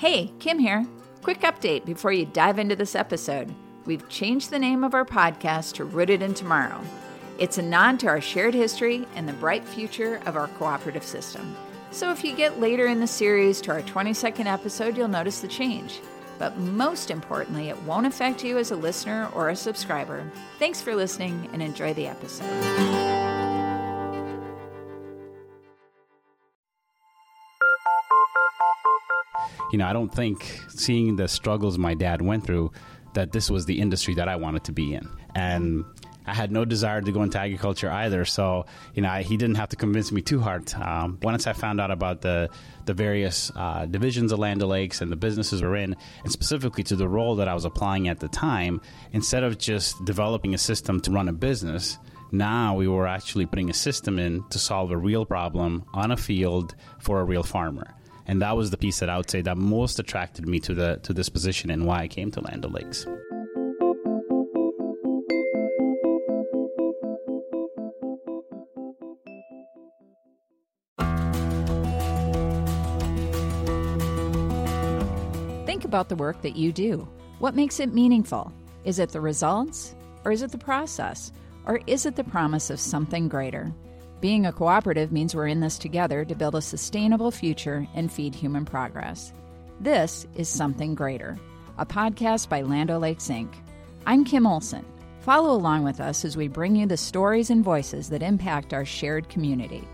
Hey, Kim here. Quick update before you dive into this episode. We've changed the name of our podcast to Rooted in Tomorrow. It's a nod to our shared history and the bright future of our cooperative system. So if you get later in the series to our 22nd episode, you'll notice the change. But most importantly, it won't affect you as a listener or a subscriber. Thanks for listening and enjoy the episode. You know, I don't think seeing the struggles my dad went through that this was the industry that I wanted to be in. And I had no desire to go into agriculture either. So, you know, I, he didn't have to convince me too hard. Um, once I found out about the the various uh, divisions of Land O'Lakes and the businesses we're in, and specifically to the role that I was applying at the time, instead of just developing a system to run a business, now we were actually putting a system in to solve a real problem on a field for a real farmer and that was the piece that I would say that most attracted me to the to this position and why I came to Land O'Lakes. Think about the work that you do. What makes it meaningful? Is it the results? Or is it the process? Or is it the promise of something greater? Being a cooperative means we're in this together to build a sustainable future and feed human progress. This is Something Greater, a podcast by Land O'Lakes Inc. I'm Kim Olson. Follow along with us as we bring you the stories and voices that impact our shared community.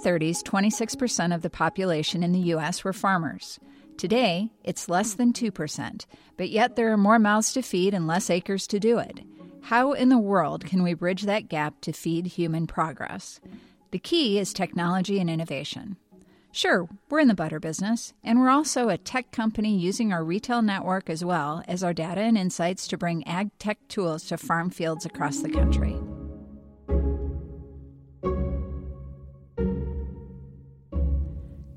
1930s, 26% of the population in the U.S. were farmers. Today, it's less than 2%, but yet there are more mouths to feed and less acres to do it. How in the world can we bridge that gap to feed human progress? The key is technology and innovation. Sure, we're in the butter business, and we're also a tech company using our retail network as well as our data and insights to bring ag tech tools to farm fields across the country.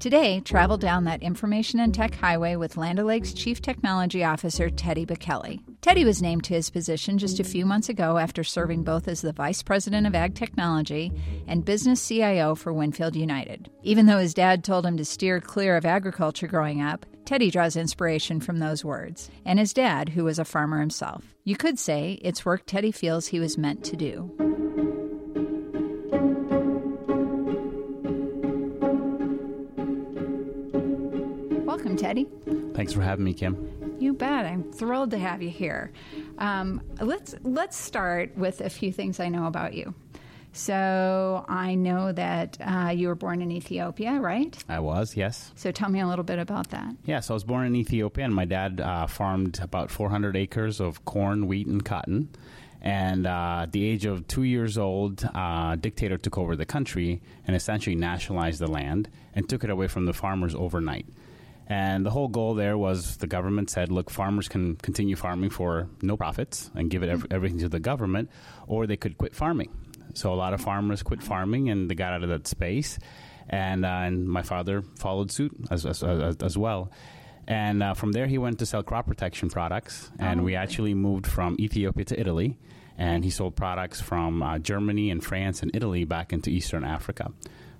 Today, travel down that information and tech highway with Land O'Lakes Chief Technology Officer Teddy Bekele. Teddy was named to his position just a few months ago after serving both as the Vice President of Ag Technology and Business CIO for Winfield United. Even though his dad told him to steer clear of agriculture growing up, Teddy draws inspiration from those words, and his dad, who was a farmer himself. You could say it's work Teddy feels he was meant to do. Teddy. Thanks for having me, Kim. You bet. I'm thrilled to have you here. Um, let's let's start with a few things I know about you. So I know that uh, you were born in Ethiopia, right? I was, yes. So tell me a little bit about that. Yeah, so I was born in Ethiopia, and my dad uh, farmed about 400 acres of corn, wheat, and cotton. And uh, at the age of two years old, uh, dictator took over the country and essentially nationalized the land and took it away from the farmers overnight. And the whole goal there was the government said, look, farmers can continue farming for no profits and give it ev- everything to the government, or they could quit farming. So a lot of farmers quit farming and they got out of that space. And, uh, and my father followed suit as, as, as, as well. And uh, from there, he went to sell crop protection products. And Oh, we actually moved from Ethiopia to Italy. And he sold products from uh, Germany and France and Italy back into Eastern Africa.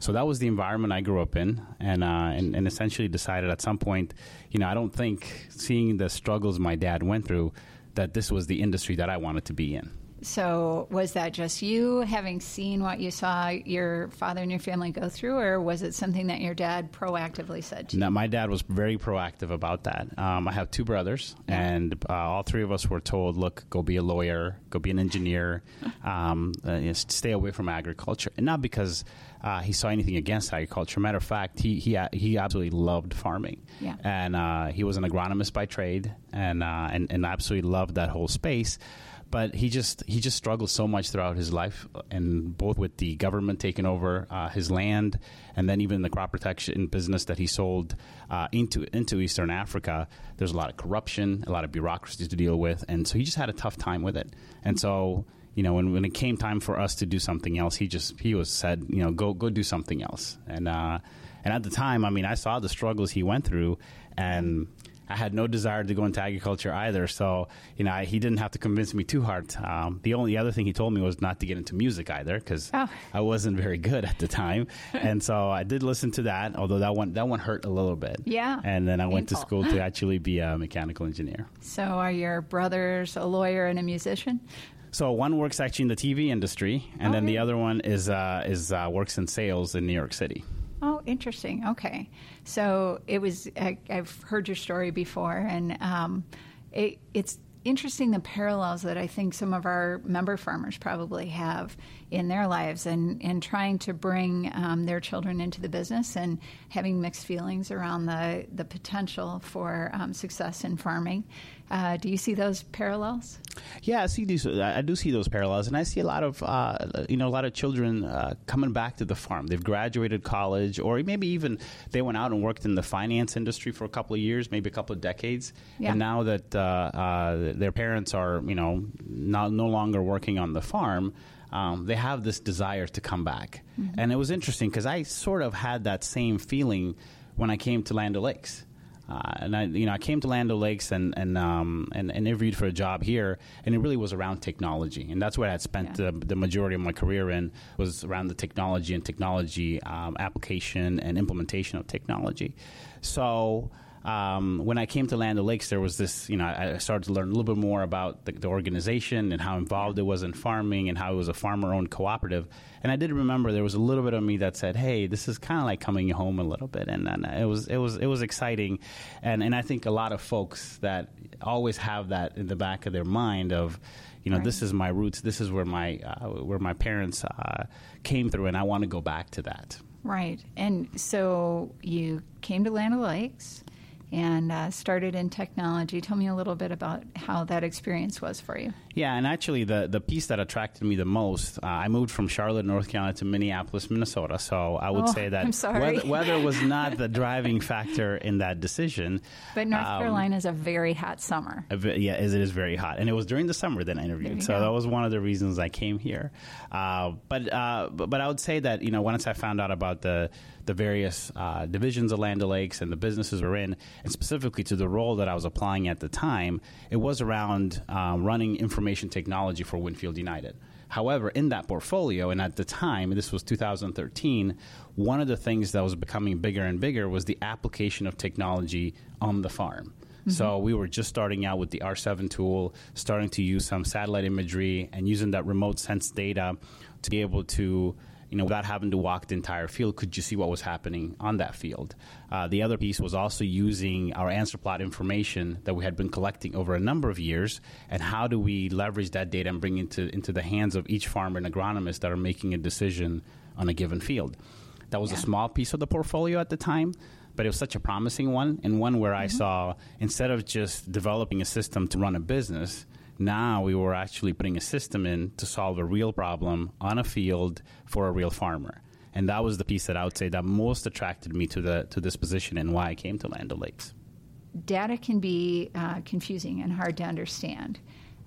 So that was the environment I grew up in, and, uh, and and essentially decided at some point, you know, I don't think seeing the struggles my dad went through, that this was the industry that I wanted to be in. So was that just you having seen what you saw your father and your family go through, or was it something that your dad proactively said to you? Now, my dad was very proactive about that. Um, I have two brothers, and uh, all three of us were told, "Look, go be a lawyer, go be an engineer, um, uh, you know, stay away from agriculture." And not because uh, he saw anything against agriculture. Matter of fact, he he he absolutely loved farming, Yeah. and uh, he was an agronomist by trade, and uh, and and absolutely loved that whole space but he just he just struggled so much throughout his life, and both with the government taking over uh, his land, and then even the crop protection business that he sold uh, into into Eastern Africa. There's a lot of corruption, a lot of bureaucracy to deal with, and so he just had a tough time with it. And so you know, when, when it came time for us to do something else, he just he was said, you know, go go do something else. And uh, and at the time, I mean, I saw the struggles he went through, and I had no desire to go into agriculture either. So, you know, I, he didn't have to convince me too hard. Um, the only other thing he told me was not to get into music either because oh. I wasn't very good at the time. and so I did listen to that, although that one that one hurt a little bit. Yeah. And then I Painful. went to school to actually be a mechanical engineer. So, are your brothers a lawyer and a musician? So one works actually in the TV industry, and oh, then the other one is uh, is uh, works in sales in New York City. Oh, interesting. Okay, so it was. I, have heard your story before, and um, it, it's interesting the parallels that I think some of our member farmers probably have in their lives and, and trying to bring um, their children into the business and having mixed feelings around the, the potential for um, success in farming. Uh, do you see those parallels? Yeah, I see these. I do see those parallels, and I see a lot of uh, you know a lot of children uh, coming back to the farm. They've graduated college, or maybe even they went out and worked in the finance industry for a couple of years, maybe a couple of decades, yeah. and now that uh, uh, their parents are you know not, no longer working on the farm um, they have this desire to come back. Mm-hmm. And it was interesting because I sort of had that same feeling when I came to Land O'Lakes. Uh, and I, you know, I came to Land O'Lakes and and, um, and, and interviewed for a job here, and it really was around technology, and that's what I had spent yeah. the, the, majority of my career in was around the technology and technology um, application and implementation of technology. So um, when I came to Land O'Lakes, there was this, you know, I started to learn a little bit more about the, the organization and how involved it was in farming and how it was a farmer owned cooperative. And I did remember there was a little bit of me that said, hey, this is kind of like coming home a little bit. And, and it, was, it, was, it was exciting. And, and I think a lot of folks that always have that in the back of their mind of, you know, right. this is my roots. This is where my uh, where my parents uh, came through, and I want to go back to that. Right. And so you came to Land O'Lakes and uh, started in technology. Tell me a little bit about how that experience was for you. Yeah, and actually, the, the piece that attracted me the most, uh, I moved from Charlotte, North Carolina to Minneapolis, Minnesota. So I would oh, say that weather, weather, was not the driving factor in that decision. But North um, Carolina is a very hot summer. yeah, it is very hot. And it was during the summer that I interviewed. So go. that was one of the reasons I came here. Uh, but, uh, but, but I would say that, you know, once I found out about the the various uh, divisions of Land O'Lakes and the businesses we're in, and specifically to the role that I was applying at the time, it was around uh, running information technology for Winfield United. However, in that portfolio, and at the time, this was 2013, one of the things that was becoming bigger and bigger was the application of technology on the farm. Mm-hmm. So we were just starting out with the R7 tool, starting to use some satellite imagery and using that remote sense data to be able to you know, without having to walk the entire field, could you see what was happening on that field? Uh, the other piece was also using our answer plot information that we had been collecting over a number of years, and how do we leverage that data and bring it into, into the hands of each farmer and agronomist that are making a decision on a given field. That was yeah. a small piece of the portfolio at the time, but it was such a promising one, and one where mm-hmm. I saw instead of just developing a system to run a business, now we were actually putting a system in to solve a real problem on a field for a real farmer. And that was the piece that I would say that most attracted me to the to this position and why I came to Land O'Lakes. Data can be uh, confusing and hard to understand.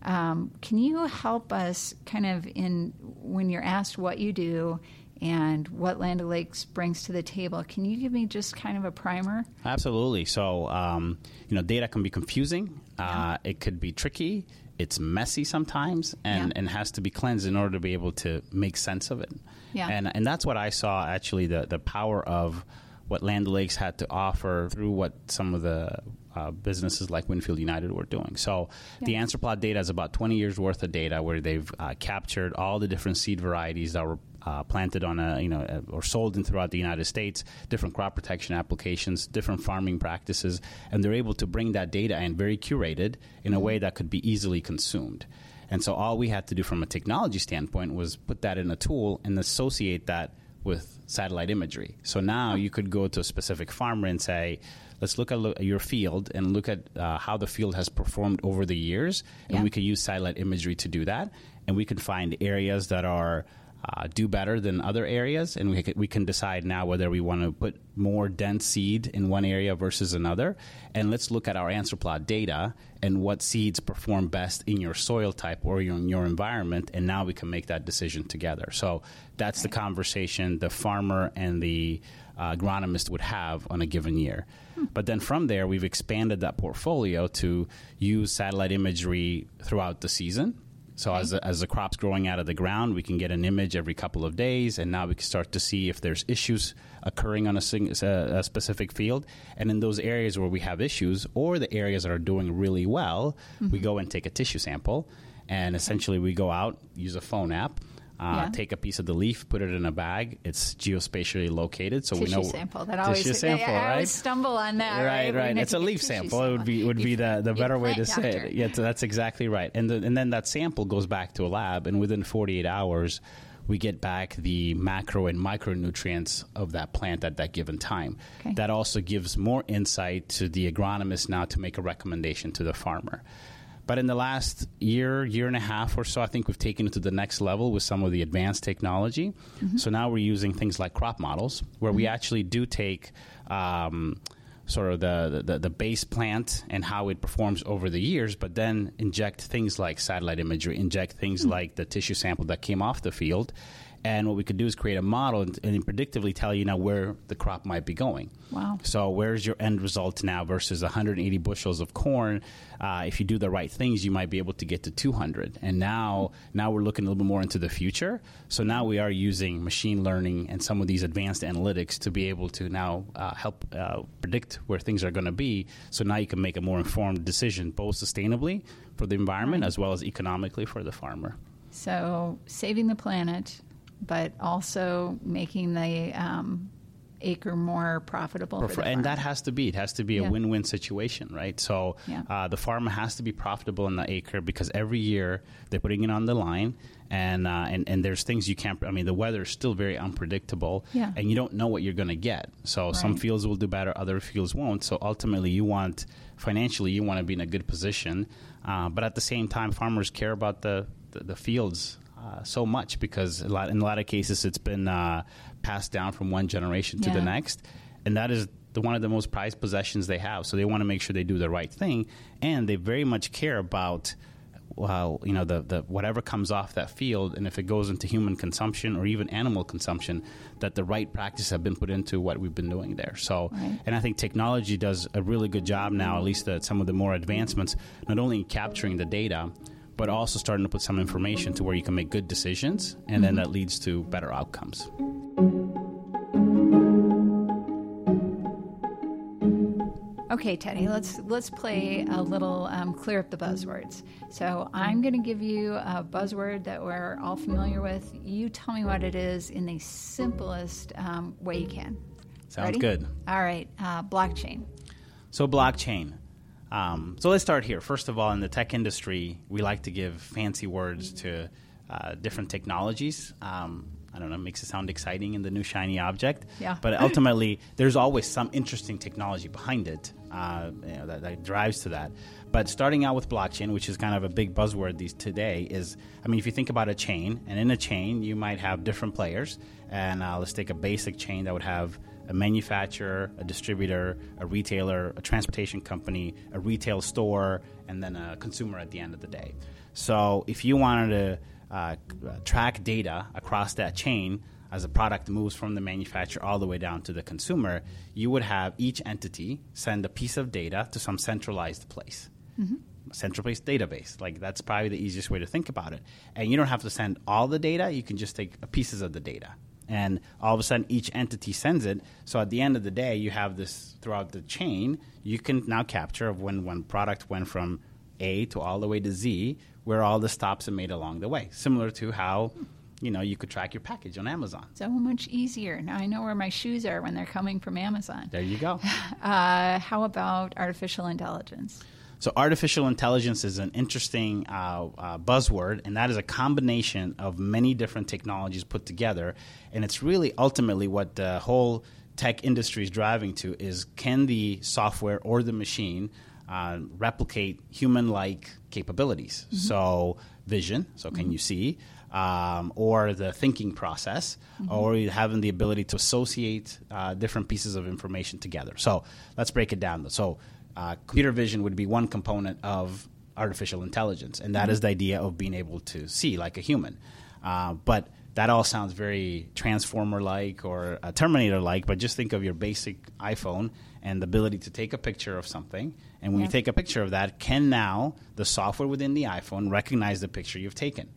Um, can you help us kind of in when you're asked what you do and what Land O'Lakes brings to the table. Can you give me just kind of a primer? Absolutely. So, um, you know, data can be confusing. Yeah. Uh, it could be tricky it's messy sometimes and, yeah. and has to be cleansed in order to be able to make sense of it. Yeah. And and that's what I saw actually the the power of what Land Lakes had to offer through what some of the uh, businesses like Winfield United were doing. So yeah. the answer plot data is about 20 years worth of data where they've uh, captured all the different seed varieties that were uh, planted on a you know or sold in throughout the United States, different crop protection applications, different farming practices, and they're able to bring that data in very curated in a way that could be easily consumed. And so all we had to do from a technology standpoint was put that in a tool and associate that with satellite imagery. So now you could go to a specific farmer and say, let's look at your field and look at uh, how the field has performed over the years, and yeah. we could use satellite imagery to do that, and we can find areas that are uh, do better than other areas, and we can, we can decide now whether we want to put more dense seed in one area versus another. And let's look at our answer plot data and what seeds perform best in your soil type or in your environment, and now we can make that decision together. So that's the conversation the farmer and the uh, agronomist would have on a given year. Hmm. But then from there, we've expanded that portfolio to use satellite imagery throughout the season so okay. as the, as the crop's growing out of the ground, we can get an image every couple of days, and now we can start to see if there's issues occurring on a, a, specific field. And in those areas where we have issues, or the areas that are doing really well, mm-hmm. we go and take a tissue sample, and essentially we go out use a phone app uh, yeah. Take a piece of the leaf, put it in a bag. It's geospatially located, so tissue we know sample. That always tissue sample, I, I always stumble on that. Right, right. right. It's a leaf sample. sample. It would be would be the, the better way to doctor. say it. Yeah, that's exactly right. And the, and then that sample goes back to a lab, and within 48 hours, we get back the macro and micronutrients of that plant at that given time. Okay. That also gives more insight to the agronomist now to make a recommendation to the farmer. But in the last year, year and a half or so, I think we've taken it to the next level with some of the advanced technology. Mm-hmm. So now we're using things like crop models, where mm-hmm. we actually do take um, sort of the, the, the base plant and how it performs over the years, but then inject things like satellite imagery, inject things mm-hmm. like the tissue sample that came off the field, and what we could do is create a model and, and, predictively tell you now where the crop might be going. Wow. So where's your end result now versus 180 bushels of corn? Uh, if you do the right things, you might be able to get to 200. And now, now we're looking a little bit more into the future. So now we are using machine learning and some of these advanced analytics to be able to now uh, help uh, predict where things are going to be. So now you can make a more informed decision, both sustainably for the environment right. as well as economically for the farmer. So saving the planet but also making the um, acre more profitable. and that has to be it has to be a yeah. win-win situation, right? So yeah. uh, the farmer has to be profitable in the acre because every year they're putting it on the line. And, uh, and and there's things you can't. I mean, the weather is still very unpredictable, yeah. and you don't know what you're going to get. So right. some fields will do better, other fields won't. So ultimately, you want financially, you want to be in a good position, uh, but at the same time, farmers care about the the, the fields uh, so much because a lot, in a lot of cases it's been uh, passed down from one generation to yeah. the next, and that is the, one of the most prized possessions they have. So they want to make sure they do the right thing, and they very much care about. Well, you know, the, the whatever comes off that field, and if it goes into human consumption or even animal consumption, that the right practices have been put into what we've been doing there. So, right. and I think technology does a really good job now, at least the, some of the more advancements, not only in capturing the data, but also starting to put some information to where you can make good decisions, and mm-hmm. then that leads to better outcomes. Okay, Teddy, let's let's play a little um, clear up the buzzwords. So I'm going to give you a buzzword that we're all familiar with. You tell me what it is in the simplest um, way you can. Sounds Ready? good. All right, uh, blockchain. So blockchain. Um, so let's start here. First of all, in the tech industry, we like to give fancy words to uh, different technologies. Um, I don't know, makes it sound exciting in the new shiny object. Yeah. But ultimately, there's always some interesting technology behind it uh, you know, that, that, drives to that. But starting out with blockchain, which is kind of a big buzzword these today, is I mean, if you think about a chain, and in a chain, you might have different players. And uh, let's take a basic chain that would have a manufacturer, a distributor, a retailer, a transportation company, a retail store, and then a consumer at the end of the day. So if you wanted to uh, track data across that chain as a product moves from the manufacturer all the way down to the consumer, you would have each entity send a piece of data to some centralized place. Mm-hmm centralized database. Like that's probably the easiest way to think about it. And you don't have to send all the data; you can just take pieces of the data and all of a sudden each entity sends it. So at the end of the day, you have this throughout the chain. You can now capture of when one product went from A to all the way to Z, where all the stops are made along the way. Similar to how you know you could track your package on Amazon. So much easier. Now I know where my shoes are when they're coming from Amazon. There you go. Uh, how about artificial intelligence? So, artificial intelligence is an interesting uh, uh, buzzword, and that is a combination of many different technologies put together. And it's really ultimately what the whole tech industry is driving to is can the software or the machine uh, replicate human like capabilities? Mm-hmm. So, vision, so can mm-hmm. you see? um, or the thinking process, mm-hmm. or having the ability to associate uh, different pieces of information together. So let's break it down. So uh, computer vision would be one component of artificial intelligence, and that mm-hmm. is the idea of being able to see like a human. Uh, but that all sounds very transformer like or terminator like but just think of your basic iphone and the ability to take a picture of something and when yeah. you take a picture of that can now the software within the iphone recognize the picture you've taken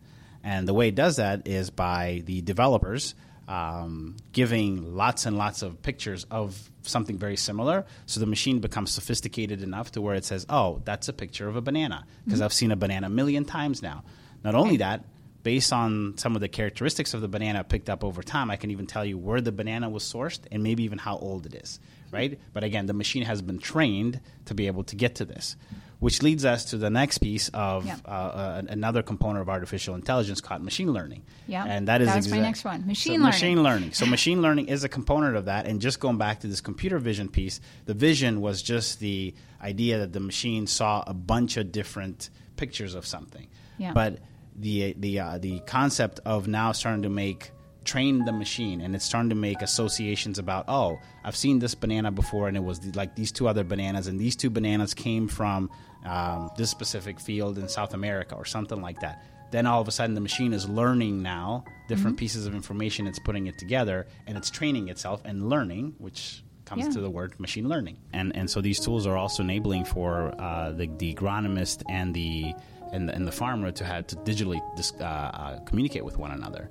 and the way it does that is by the developers um, giving lots and lots of pictures of something very similar. So the machine becomes sophisticated enough to where it says, oh, that's a picture of a banana, because mm-hmm. I've seen a banana a million times now. Not only that, based on some of the characteristics of the banana picked up over time, I can even tell you where the banana was sourced and maybe even how old it is, right? But again, the machine has been trained to be able to get to this which leads us to the next piece of yeah. uh, uh, another component of artificial intelligence called machine learning. Yeah, and that is that my next one. Machine so learning. Machine learning. So machine learning is a component of that. And just going back to this computer vision piece, the vision was just the idea that the machine saw a bunch of different pictures of something. Yeah. But the the uh, the concept of now starting to make train the machine and it's starting to make associations about oh i've seen this banana before and it was like these two other bananas and these two bananas came from um, this specific field in south america or something like that then all of a sudden the machine is learning now different mm-hmm. pieces of information it's putting it together and it's training itself and learning which comes yeah. to the word machine learning and and so these tools are also enabling for uh, the, the agronomist and the and the, and the farmer to have to digitally uh, uh, communicate with one another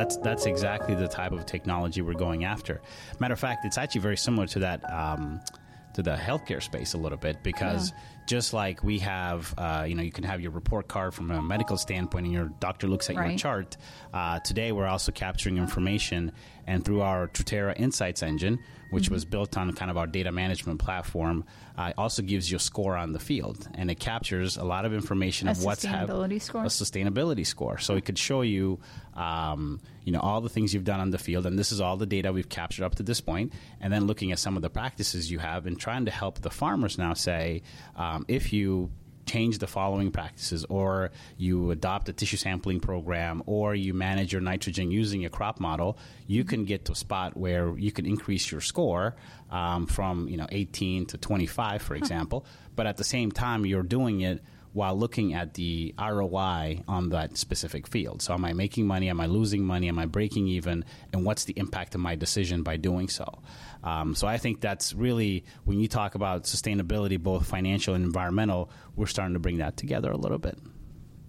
That's that's exactly the type of technology we're going after. Matter of fact, it's actually very similar to that. Um, to the healthcare space a little bit because yeah. just like we have, uh, you know, you can have your report card from a medical standpoint and your doctor looks at right. your chart. Uh, today, we're also capturing information, and through our Truterra Insights engine, which mm-hmm. was built on kind of our data management platform, uh, also gives you a score on the field, and it captures a lot of information a of what's happening. score. A sustainability score. So it could show you, um, you know, all the things you've done on the field, and this is all the data we've captured up to this point, and then looking at some of the practices you have, and trying to help the farmers now say, um, if you change the following practices, or you adopt a tissue sampling program, or you manage your nitrogen using a crop model, you can get to a spot where you can increase your score um, from you know 18 to 25, for example. But at the same time, you're doing it while looking at the ROI on that specific field. So, am I making money? Am I losing money? Am I breaking even? And what's the impact of my decision by doing so? Um, so, I think that's really when you talk about sustainability, both financial and environmental, we're starting to bring that together a little bit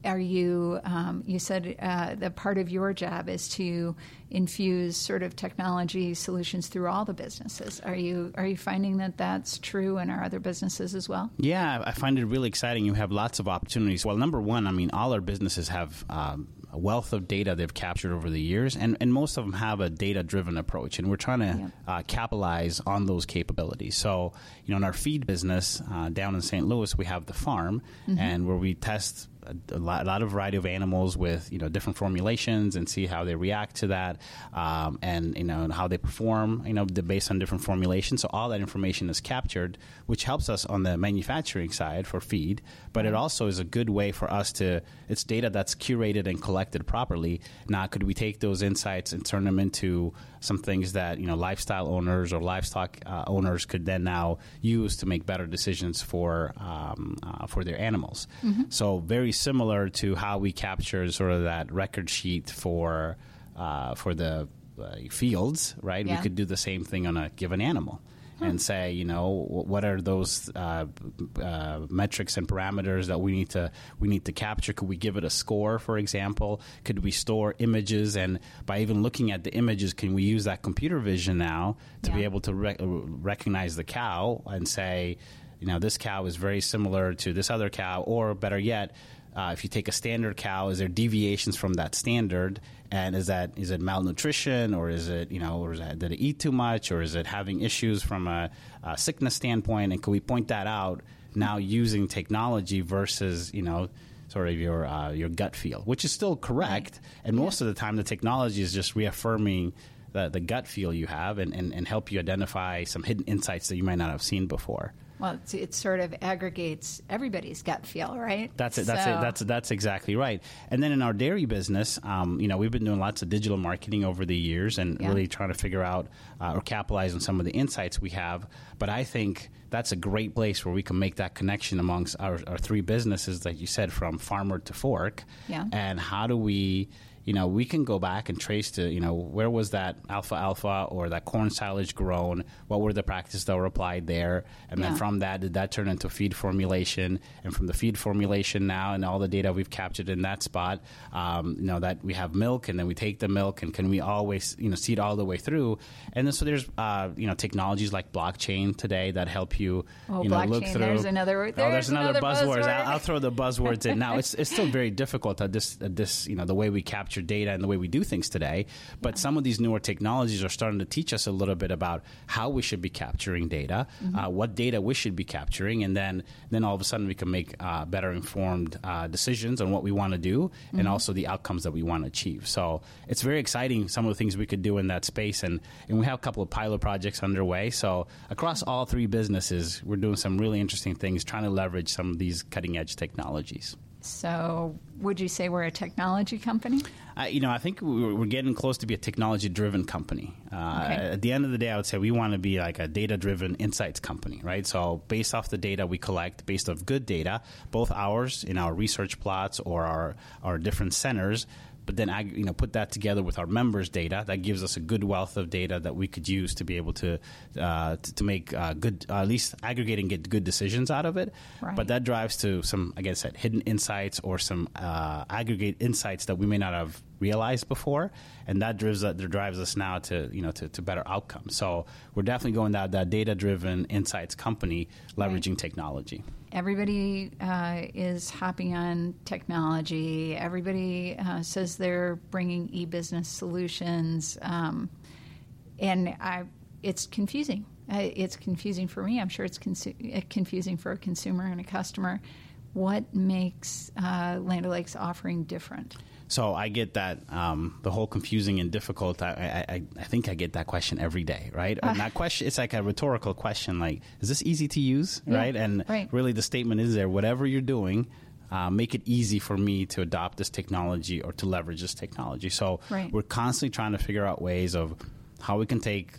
are you um, you said uh, that part of your job is to infuse sort of technology solutions through all the businesses are you are you finding that that's true in our other businesses as well yeah i find it really exciting you have lots of opportunities well number one i mean all our businesses have um, a wealth of data they've captured over the years, and, and most of them have a data driven approach, and we're trying to yeah. uh, capitalize on those capabilities. So, you know, in our feed business uh, down in St. Louis, we have the farm, mm-hmm. and where we test a, lot, a lot, of variety of animals with you know different formulations and see how they react to that, um, and you know and how they perform. You know, based on different formulations. So all that information is captured, which helps us on the manufacturing side for feed. But it also is a good way for us to. It's data that's curated and collected properly. Now, could we take those insights and turn them into some things that you know lifestyle owners or livestock uh, owners could then now use to make better decisions for um, uh, for their animals. Mm-hmm. So very similar to how we capture sort of that record sheet for uh, for the uh, fields, right? Yeah. We could do the same thing on a given animal and say, you know, what are those uh, uh, metrics and parameters that we need to we need to capture? Could we give it a score, for example? Could we store images, and by even looking at the images, can we use that computer vision now to yeah. be able to re- recognize the cow and say, you know, this cow is very similar to this other cow, or better yet, uh, if you take a standard cow, is there deviations from that standard? And is that is it malnutrition, or is it you know, or is that did it eat too much, or is it having issues from a, a sickness standpoint? And can we point that out now using technology versus you know sort of your uh, your gut feel, which is still correct. Right. And yeah. most of the time, the technology is just reaffirming the, the gut feel you have and, and, and help you identify some hidden insights that you might not have seen before. Well, it's, it sort of aggregates everybody's gut feel, right? That's it. That's So- it. That's that's exactly right. And then in our dairy business, um, you know, we've been doing lots of digital marketing over the years and Yeah. really trying to figure out uh, or capitalize on some of the insights we have. But I think that's a great place where we can make that connection amongst our, our three businesses, like you said, from farmer to fork. Yeah. And how do we? You know, we can go back and trace to, you know, where was that alfalfa or that corn silage grown? What were the practices that were applied there? And then from that, did that turn into feed formulation? And from the feed formulation now and all the data we've captured in that spot, um, you know, that we have milk and then we take the milk and can we always, you know, see it all the way through? And then so there's, uh, you know, technologies like blockchain today that help you, Oh, you know, look blockchain, through. there's another. Oh, there's There's another, another buzzword. buzzword. I'll, I'll throw the buzzwords in now. It's, it's still very difficult at this, at this, you know, the way we capture data and the way we do things today. But some of these newer technologies are starting to teach us a little bit about how we should be capturing data, Mm-hmm. uh, what data we should be capturing, and then then all of a sudden we can make uh, better informed uh, decisions on what we want to do Mm-hmm. and also the outcomes that we want to achieve. So it's very exciting. Some of the things we could do in that space, and and we have a couple of pilot projects underway. So across all three businesses, we're doing some really interesting things, trying to leverage some of these cutting edge technologies. So, would you say we're a technology company? Uh, you know, I think we're, getting close to be a technology-driven company. Uh, Okay. At the end of the day, I would say we want to be like a data-driven insights company, right? So, based off the data we collect, based off good data, both ours in our research plots or our our different centers, but then ag- you know put that together with our members' data. That gives us a good wealth of data that we could use to be able to uh, to, to make uh, good, uh, at least aggregate and get good decisions out of it. Right. But that drives to some, I guess, hidden insights or some uh, aggregate insights that we may not have realized before, and that drives that drives us now to you know to, to better outcomes. So we're definitely going that that data driven insights company, leveraging technology. Everybody uh, is hopping on technology. Everybody uh, says they're bringing e-business solutions, um, and I, it's confusing. Uh, it's confusing for me. I'm sure it's consu- uh, confusing for a consumer and a customer. What makes uh, Land O'Lakes offering different? So I get that um, the whole confusing and difficult. I, I, I- think I get that question every day, right? And that question, it's like a rhetorical question, like, is this easy to use, Yeah, right? And right. really, the statement is there: whatever you're doing, uh, make it easy for me to adopt this technology or to leverage this technology. So Right. we're constantly trying to figure out ways of how we can take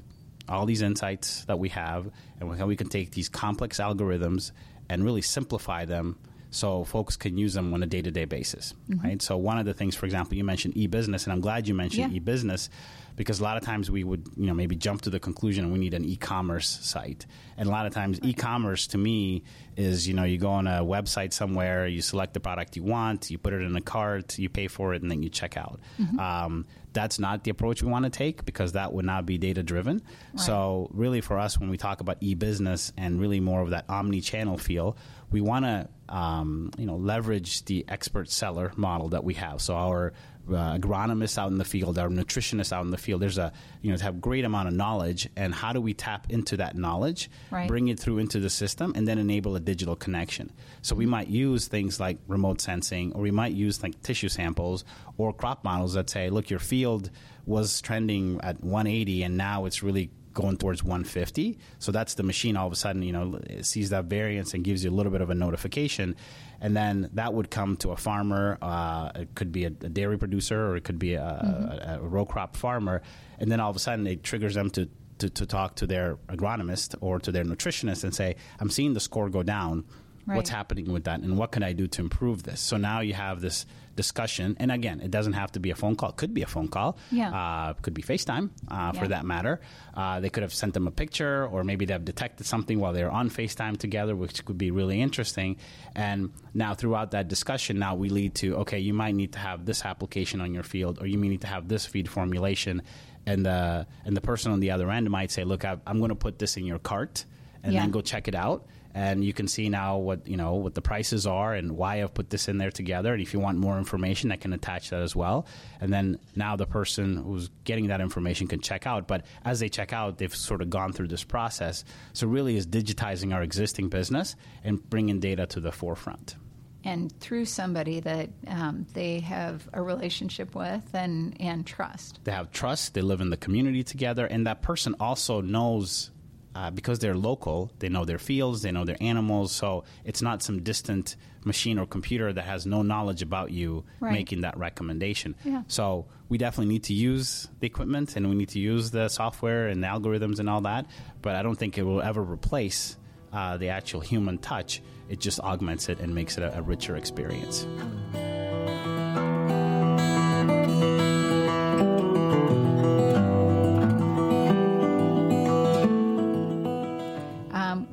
all these insights that we have and how we can take these complex algorithms and really simplify them so folks can use them on a day-to-day basis right? So one of the things for example you mentioned e-business and i'm glad you mentioned Yeah. e-business because a lot of times we would you know maybe jump to the conclusion we need an e-commerce site. And a lot of times e-commerce to me is you know you go on a website somewhere you select the product you want you put it in a cart you pay for it and then you check out. Um, that's not the approach we want to take because that would not be data driven so really for us when we talk about e-business and really more of that omni-channel feel we want to um, you know leverage the expert seller model that we have so our uh, agronomists out in the field, our nutritionists out in the field. There's a you know have great amount of knowledge, and how do we tap into that knowledge, Right. bring it through into the system, and then enable a digital connection. So we might use things like remote sensing, or we might use like tissue samples or crop models that say, look, your field was trending at 180, and now it's really going towards 150. So that's the machine all of a sudden, you know, sees that variance and gives you a little bit of a notification. And then that would come to a farmer. Uh, it could be a, a dairy producer or it could be a, a, a row crop farmer. And then all of a sudden it triggers them to, to, to talk to their agronomist or to their nutritionist and say, I'm seeing the score go down. What's happening with that and what can I do to improve this? So now you have this discussion. And again, it doesn't have to be a phone call. It could be a phone call. Yeah. Uh, could be FaceTime uh, for that matter. Uh, they could have sent them a picture, or maybe they've detected something while they're on FaceTime together, which could be really interesting. And now, throughout that discussion, now we lead to okay, you might need to have this application on your field, or you may need to have this feed formulation. And the and the person on the other end might say, "Look, I, I'm going to put this in your cart, and Yeah. then go check it out." And you can see now what you know what the prices are and why I've put this in there together. And if you want more information, I can attach that as well. And then now the person who's getting that information can check out. But as they check out, they've sort of gone through this process. So really, is digitizing our existing business and bringing data to the forefront. and through somebody that um, they have a relationship with and, and trust. They have trust. They live in the community together, and that person also knows uh, because they're local, they know their fields, they know their animals, so it's not some distant machine or computer that has no knowledge about you Right. making that recommendation. Yeah. So we definitely need to use the equipment and we need to use the software and the algorithms and all that, but I don't think it will ever replace uh, the actual human touch. It just augments it and makes it a, a richer experience.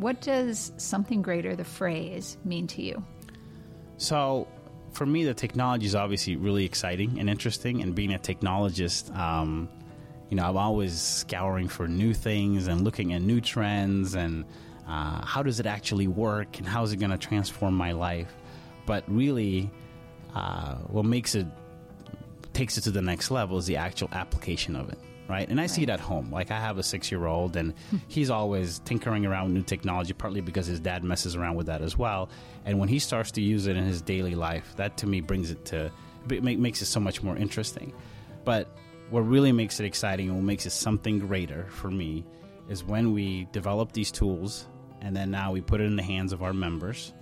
What does something greater, the phrase, mean to you? So, for me, the technology is obviously really exciting and interesting. And being a technologist, um, you know, I'm always scouring for new things and looking at new trends and uh, how does it actually work and how is it going to transform my life. But really, uh, what makes it takes it to the next level is the actual application of it, right? And I see it at home. Like I have a six year old, and he's always tinkering around with new technology, partly because his dad messes around with that as well. And when he starts to use it in his daily life, that to me brings it to it makes it so much more interesting. But what really makes it exciting and what makes it something greater for me is when we develop these tools and then now we put it in the hands of our members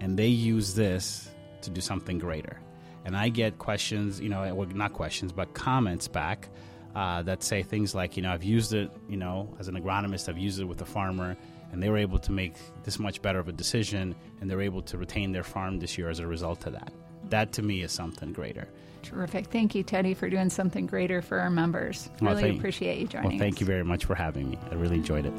and they use this to do something greater. And I get questions, you know, well, not questions, but comments back uh, that say things like, you know, I've used it, you know, as an agronomist, I've used it with a farmer, and they were able to make this much better of a decision, and they're able to retain their farm this year as a result of that. That to me is something greater. Terrific. Thank you, Teddy, for doing something greater for our members. Well, Really thank- appreciate you joining Well, thank us. you very much for having me. I really enjoyed it.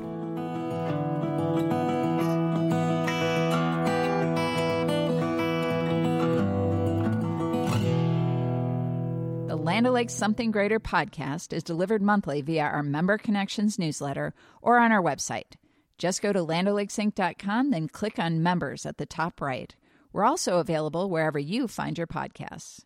Land O'Lakes Something Greater podcast is delivered monthly via our Member Connections newsletter or on our website. Just go to landolakesinc.com, then click on Members at the top right. We're also available wherever you find your podcasts.